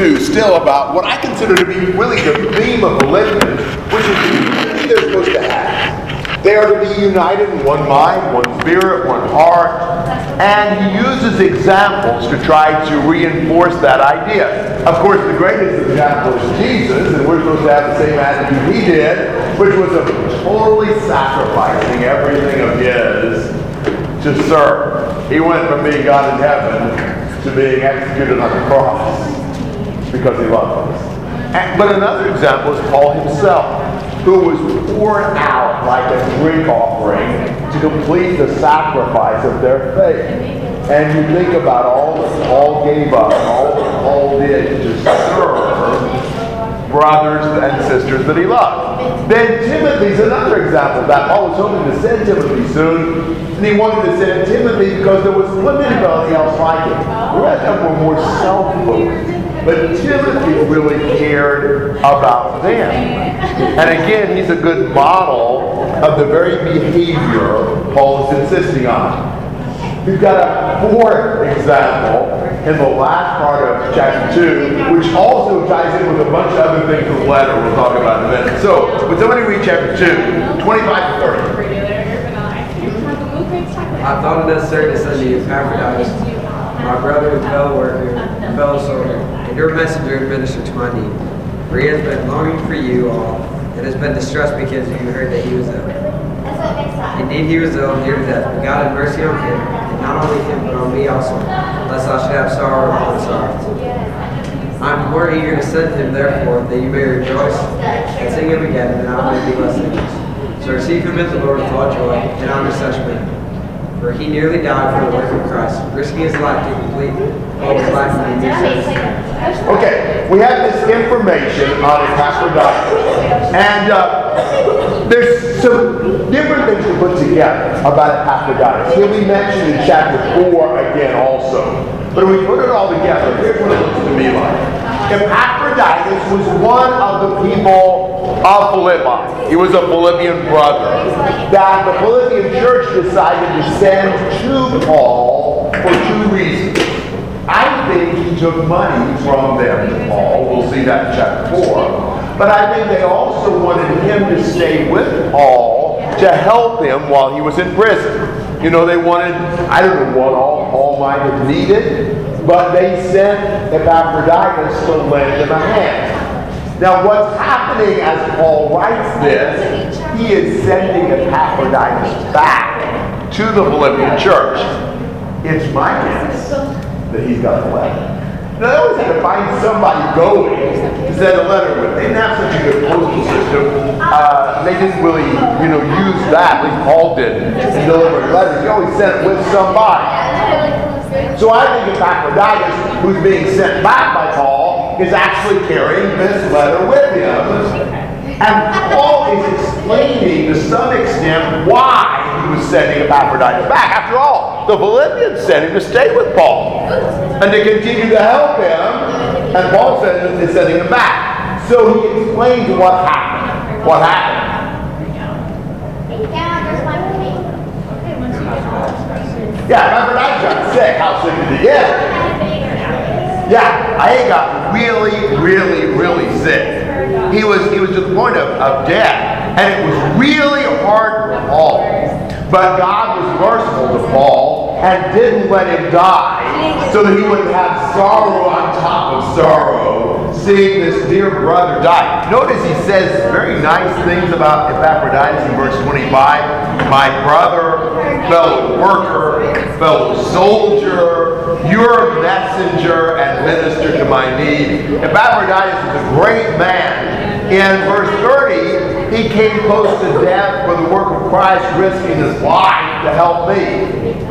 2 still about what I consider to be really the theme of the Philippians, which is the unity they're supposed to have. They are to be united in one mind, one spirit, one heart, and he uses examples to try to reinforce that idea. Of course, the greatest example is Jesus, and we're supposed to have the same attitude he did, which was of totally sacrificing everything of his to serve. He went from being God in heaven to being executed on the cross because he loved us. And, but another example is Paul himself, who was poured out like a drink offering to complete the sacrifice of their faith. And you think about all that Paul gave up, all that Paul did to serve brothers and sisters that he loved. Then Timothy's another example of that. Paul was hoping to send Timothy soon, and he wanted to send Timothy because there was limited nobody else like him. The rest of them were more self-focused. But Timothy really cared about them. And again, he's a good model of the very behavior Paul is insisting on. We've got a fourth example in the last part of chapter 2, which also ties in with a bunch of other things from the letter we'll talk about in a minute. So, would somebody read chapter 2, 25 to 30? I thought it necessary to send to you Epaphroditus, my brother and fellow worker, and fellow soldier, and your messenger and minister to my need. For he has been longing for you all, and has been distressed because you heard that he was ill. Indeed, he was ill, near death, but God had mercy on him, and not only him, but on me also, lest I should have sorrow upon sorrow. I am more eager to send him, therefore, that you may rejoice and sing him again, and I may be less anxious. So receive him in the Lord with all joy, and honor such men. For he nearly died for the work of Christ, risking his life to complete all his life in the new. Okay, we have this information on Epaphroditus. And uh, there's some different things to put together about Epaphroditus. He'll be mentioned in chapter 4 again also. But if we put it all together, here's what it looks to me like. Epaphroditus was one of the people of Philippi. He was a Philippian brother. That the Philippian church decided to send to Paul for two reasons. I think he took money from them Paul. We'll see that in chapter 4. But I think they also wanted him to stay with Paul to help him while he was in prison. You know, they wanted, I don't know what all Paul might have needed, but they sent Epaphroditus to lend him a hand. Now, what's happening as Paul writes this, he is sending Epaphroditus back to the Philippian church. It's my guess that he's got a letter. Now, they always had to find somebody going to send a letter with. They didn't have such a good postal system. Uh, they didn't really, you know, use that. At least Paul didn't in delivering letters. He always sent it with somebody. So I think Epaphroditus, who's being sent back by Paul, is actually carrying this letter with him. And Paul is explaining to some extent why he was sending Epaphroditus back. After all, the Philippians sent him to stay with Paul and to continue to help him. And Paul is sending him back. So he explains what happened. What happened? Yeah, Epaphroditus got sick. How sick did he get? Yeah, I got really, really, really sick. He was he was to the point of, of death. And it was really hard for Paul. But God was merciful to Paul and didn't let him die so that he wouldn't have sorrow on top of sorrow, seeing this dear brother die. Notice he says very nice things about Epaphroditus in verse 25. My brother, fellow worker, fellow soldier, your messenger and minister to my need. Epaphroditus is a great man. In verse 30, he came close to death for the work of Christ, risking his life to help me.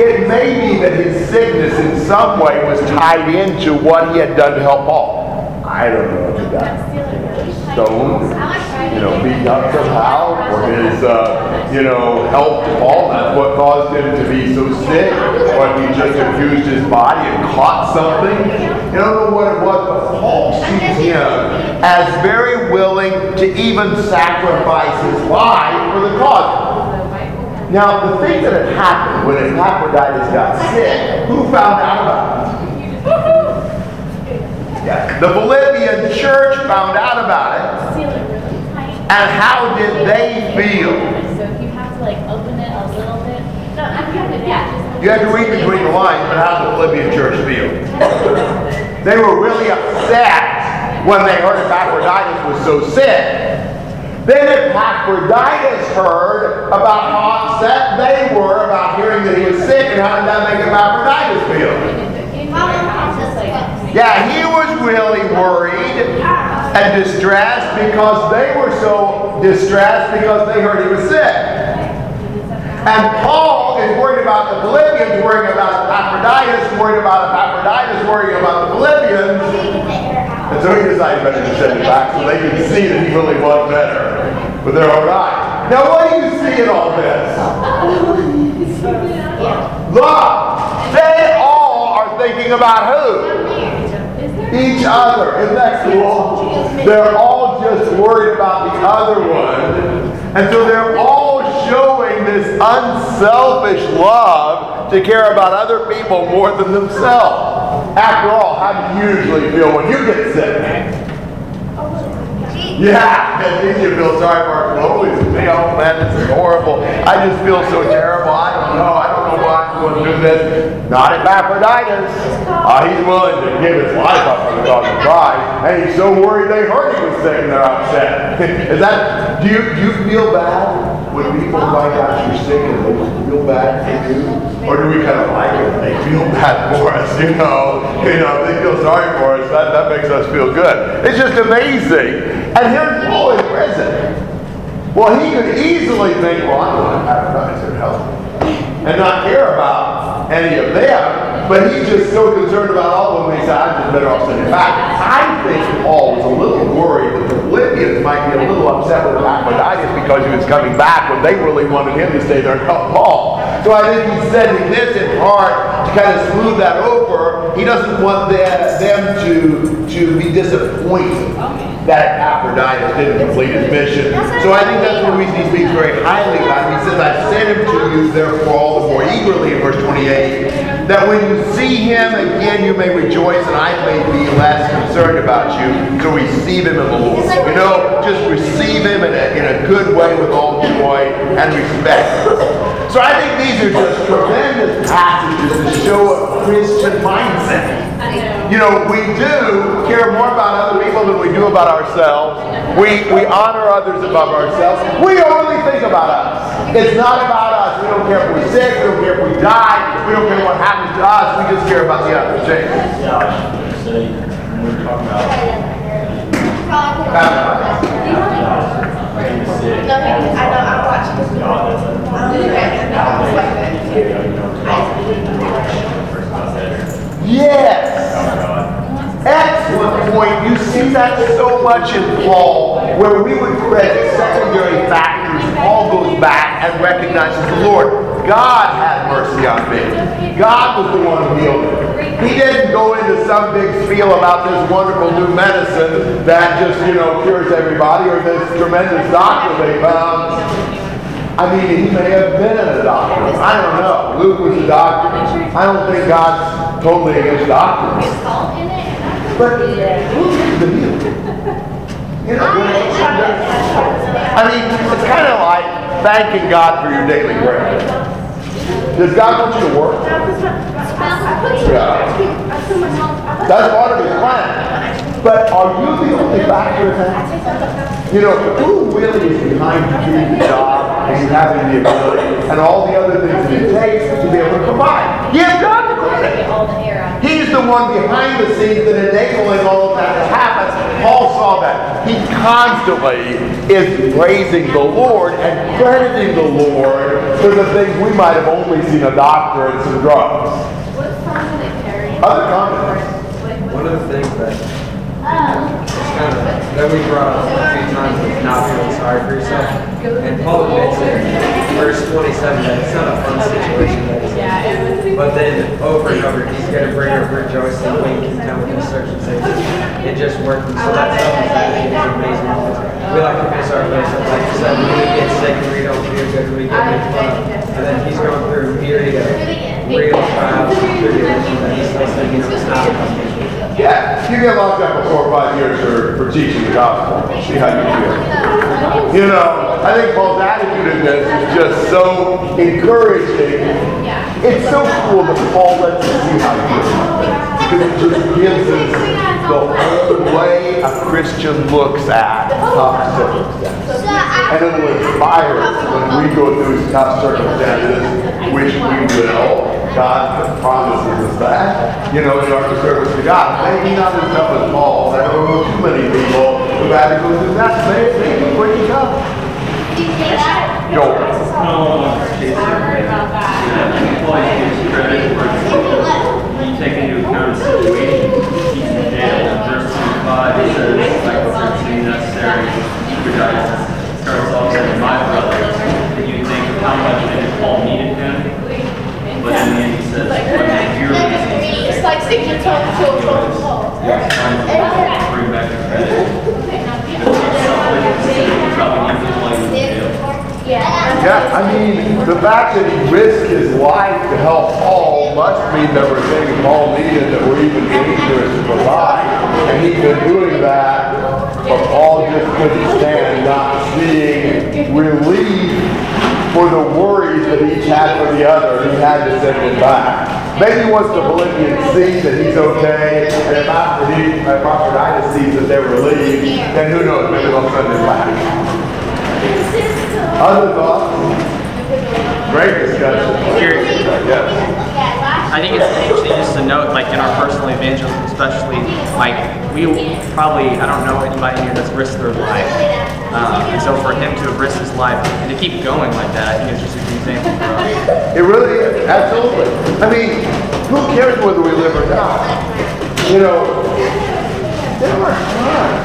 It may be that his sickness in some way was tied into what he had done to help Paul. I don't know if he got stoned, you know, beaten up somehow, or his, uh, you know, help to Paul. That's what caused him to be so sick, or he just abused his body and caught something. You don't know what it was, but Paul sees him as very willing to even sacrifice his life for the cause. Now, the thing that had happened when Epaphroditus got sick, who found out about it? The Philippian church found out about it. And how did they feel? So if you have to like open it a little bit. No, I'm yeah. You have to read between the lines, but how did the Philippian church feel? They were really upset when they heard Epaphroditus was so sick. Then Epaphroditus heard about how upset they were about hearing that he was sick, and how did that make Epaphroditus feel? Yeah, he was really worried and distressed because they were so distressed because they heard he was sick. And Paul is worried about the Philippians, worrying about Epaphroditus, worried about Epaphroditus, worrying about the Philippians. And so he decided better to send it back so they could see that he really was better But they're all right. Now, what do you see in all this? Love. They all are thinking about who? Each other. Isn't that cool? They're all just worried about the other one. And so they're all showing this unselfish love to care about other people more than themselves. After all, how do you usually feel when you get sick? Yeah, and then you feel sorry for our clothes. Oh man, this is horrible. I just feel so terrible. I don't know. I don't to do this. Not Epaphroditus. Uh, he's willing to give his life up for the dog of Christ. And he's so worried they heard he was sick and they're upset. is that, do you, do you feel bad when people find out you're sick and they feel bad for you? Or do we kind of like it? They feel bad for us, you know. You know, they feel sorry for us. That, that makes us feel good. It's just amazing. And here's Paul in prison. Well, he could easily think, well, I'm going to advertise their health and not care about any of them. But he's just so concerned about all of them, he said, I'm just better off sending back. I think Paul was a little worried that the Philippians might be a little upset with Epaphroditus because he was coming back when they really wanted him to stay there and help Paul. So I think he's sending this in part kind of smooth that over. He doesn't want them to, to be disappointed that Epaphroditus didn't complete his mission. So I think that's the reason he speaks very highly about him. He says, I sent him to you, therefore, all the more eagerly, in verse 28, that when you see him again, you may rejoice, and I may be less concerned about you. So receive him in the Lord. You know, just receive him in a, in a good way with all joy and respect. So I think these are just tremendous passages to show a Christian mindset. You know, we do care more about other people than we do about ourselves. We, we honor others above ourselves. We don't really think about us. It's not about us. We don't care if we're sick. We don't care if we die. We don't care what happens to us. We just care about the others. James. Yeah, I was say, when we were talking about Yes. Excellent point. You see that so much in Paul, where we would credit secondary factors. Paul goes back and recognizes the Lord. God had mercy on me. God was the one who healed me. He didn't go into some big spiel about this wonderful new medicine that just, you know, cures everybody or this tremendous doctor they found. I mean, he may have been in a doctor. I don't know. Luke was a doctor. I don't think God's totally against doctors. But who's the healer? You know, I mean, it's kind of like thanking God for your daily bread. Does God want you to work? Yeah. That's part of his plan. But are you the only factor in that? You know, who really is behind you doing the job and you having the ability and all the other things that it takes to be able to provide? Give God the credit. He's the one behind the scenes that enabling all of that to happen. Paul saw that. He constantly is praising the Lord and crediting the Lord for the things we might have only seen a doctor and some drugs. What's the commentary? Other comments? One of the things that kind of, that we brought up a few times with not feeling sorry for yourself. And Paul admits in verse 27 that it's not a fun situation that he's in. But then over and over, he's going to bring up rejoicing when he can come with instructions. It just worked. So that's something that is amazing. We like to miss our place. Like you said, we get sick and we don't feel good, we get made fun. And then he's going through a period of real trials and tribulations that he's still thinking it's not a Yeah, you get locked up for four or five years for, for teaching the gospel. See how you feel. You know, I think Paul's attitude in this is just so encouraging. It's so cool that Paul lets us see how he feels. Because it just gives us the way a Christian looks at tough circumstances. And it will inspire us when we go through tough circumstances, which we will. God promises us that, you know, in our service to God. Maybe not as tough as Paul. I don't know too many people who had to go through that. Say, maybe, maybe pretty tough. Yo, No, Jason, employees get credit for you take into account the situation, keep them in jail. Verse twenty-five, it says, like, if it's necessary, you guys starts off saying, my brother, and you think of how much maybe Paul needed him, but in the end, he says, but if you're It's like sticking your tongue to a phone pole. you're trying to bring back the credit. You probably need to play in jail. Yeah. I mean, the fact that he risked his life to help Paul must mean there were things Paul needed that were even dangerous to provide. And he'd been doing that, but Paul just couldn't stand not seeing relief for the worries that each had for the other. He had to send it back. Maybe once the Philippians see that he's okay, and if Epaphroditus sees that they're relieved, then who knows, maybe they'll send it back. Other thoughts? Great discussion. Curious. Yes. I think it's interesting just to note, like in our personal evangelism, especially, like we probably, I don't know anybody here that's risked their life. Um, and so for him to have risked his life and to keep going like that, I think it's just a good example for us. It really is, absolutely. I mean, who cares whether we live or die? You know, there are times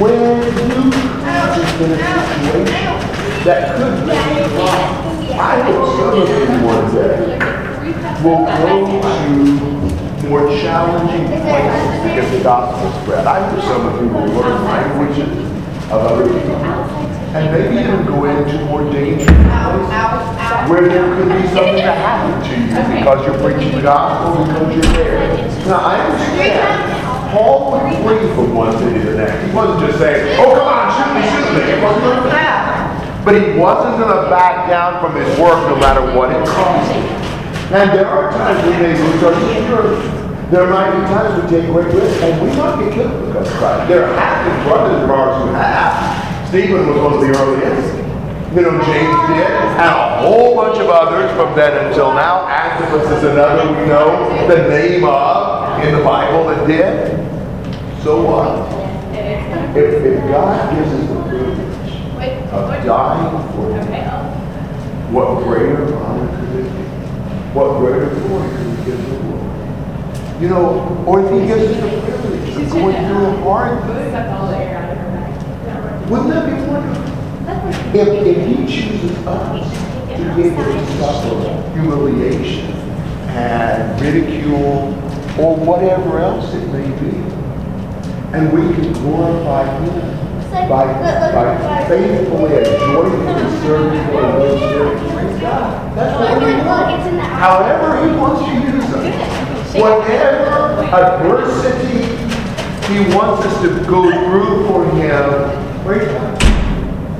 when you are in a situation that could cry. I of you one day will go to more challenging places to get the gospel spread. I hope some of you will learn languages of other people. And maybe even go into more dangerous places where there could be something to happen to you because you're preaching the gospel, because you're there. Now, I understand. Paul would flee from one city to the next. He wasn't just saying, oh, come on, shoot me, shoot me. It wasn't like that. But he wasn't going to back down from his work no matter what it cost. And there are times we may lose our security. There might be times we take great risks and we might get killed because of Christ. There have been brothers of ours who have. Stephen was one of the earliest. You know, James did, and a whole bunch of others from then until now. Agabus is another we know the name of in the Bible that did. So what? If, if God gives us the privilege of dying for Him, what greater honor could it be? What greater glory could we give the Lord? You know, or if He gives us the privilege of going through a hard thing, wouldn't that be wonderful? If, if He chooses us to able to suffer humiliation and ridicule or whatever else it may be, and we can glorify Him by, uh, by uh, faithfully and joyfully serving ministering. Praise God. That's what we want. However He wants to use us. Whatever adversity He wants us to go through for Him, praise God.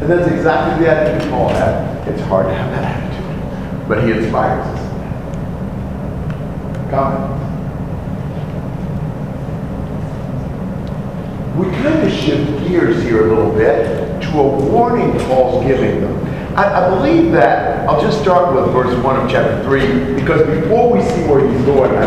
And that's exactly the attitude Paul had. It's hard to have that attitude, but he inspires us. Comment? We kind of shift gears here a little bit to a warning Paul's giving them. I, I believe that, I'll just start with verse 1 of chapter 3, because before we see where he's going, I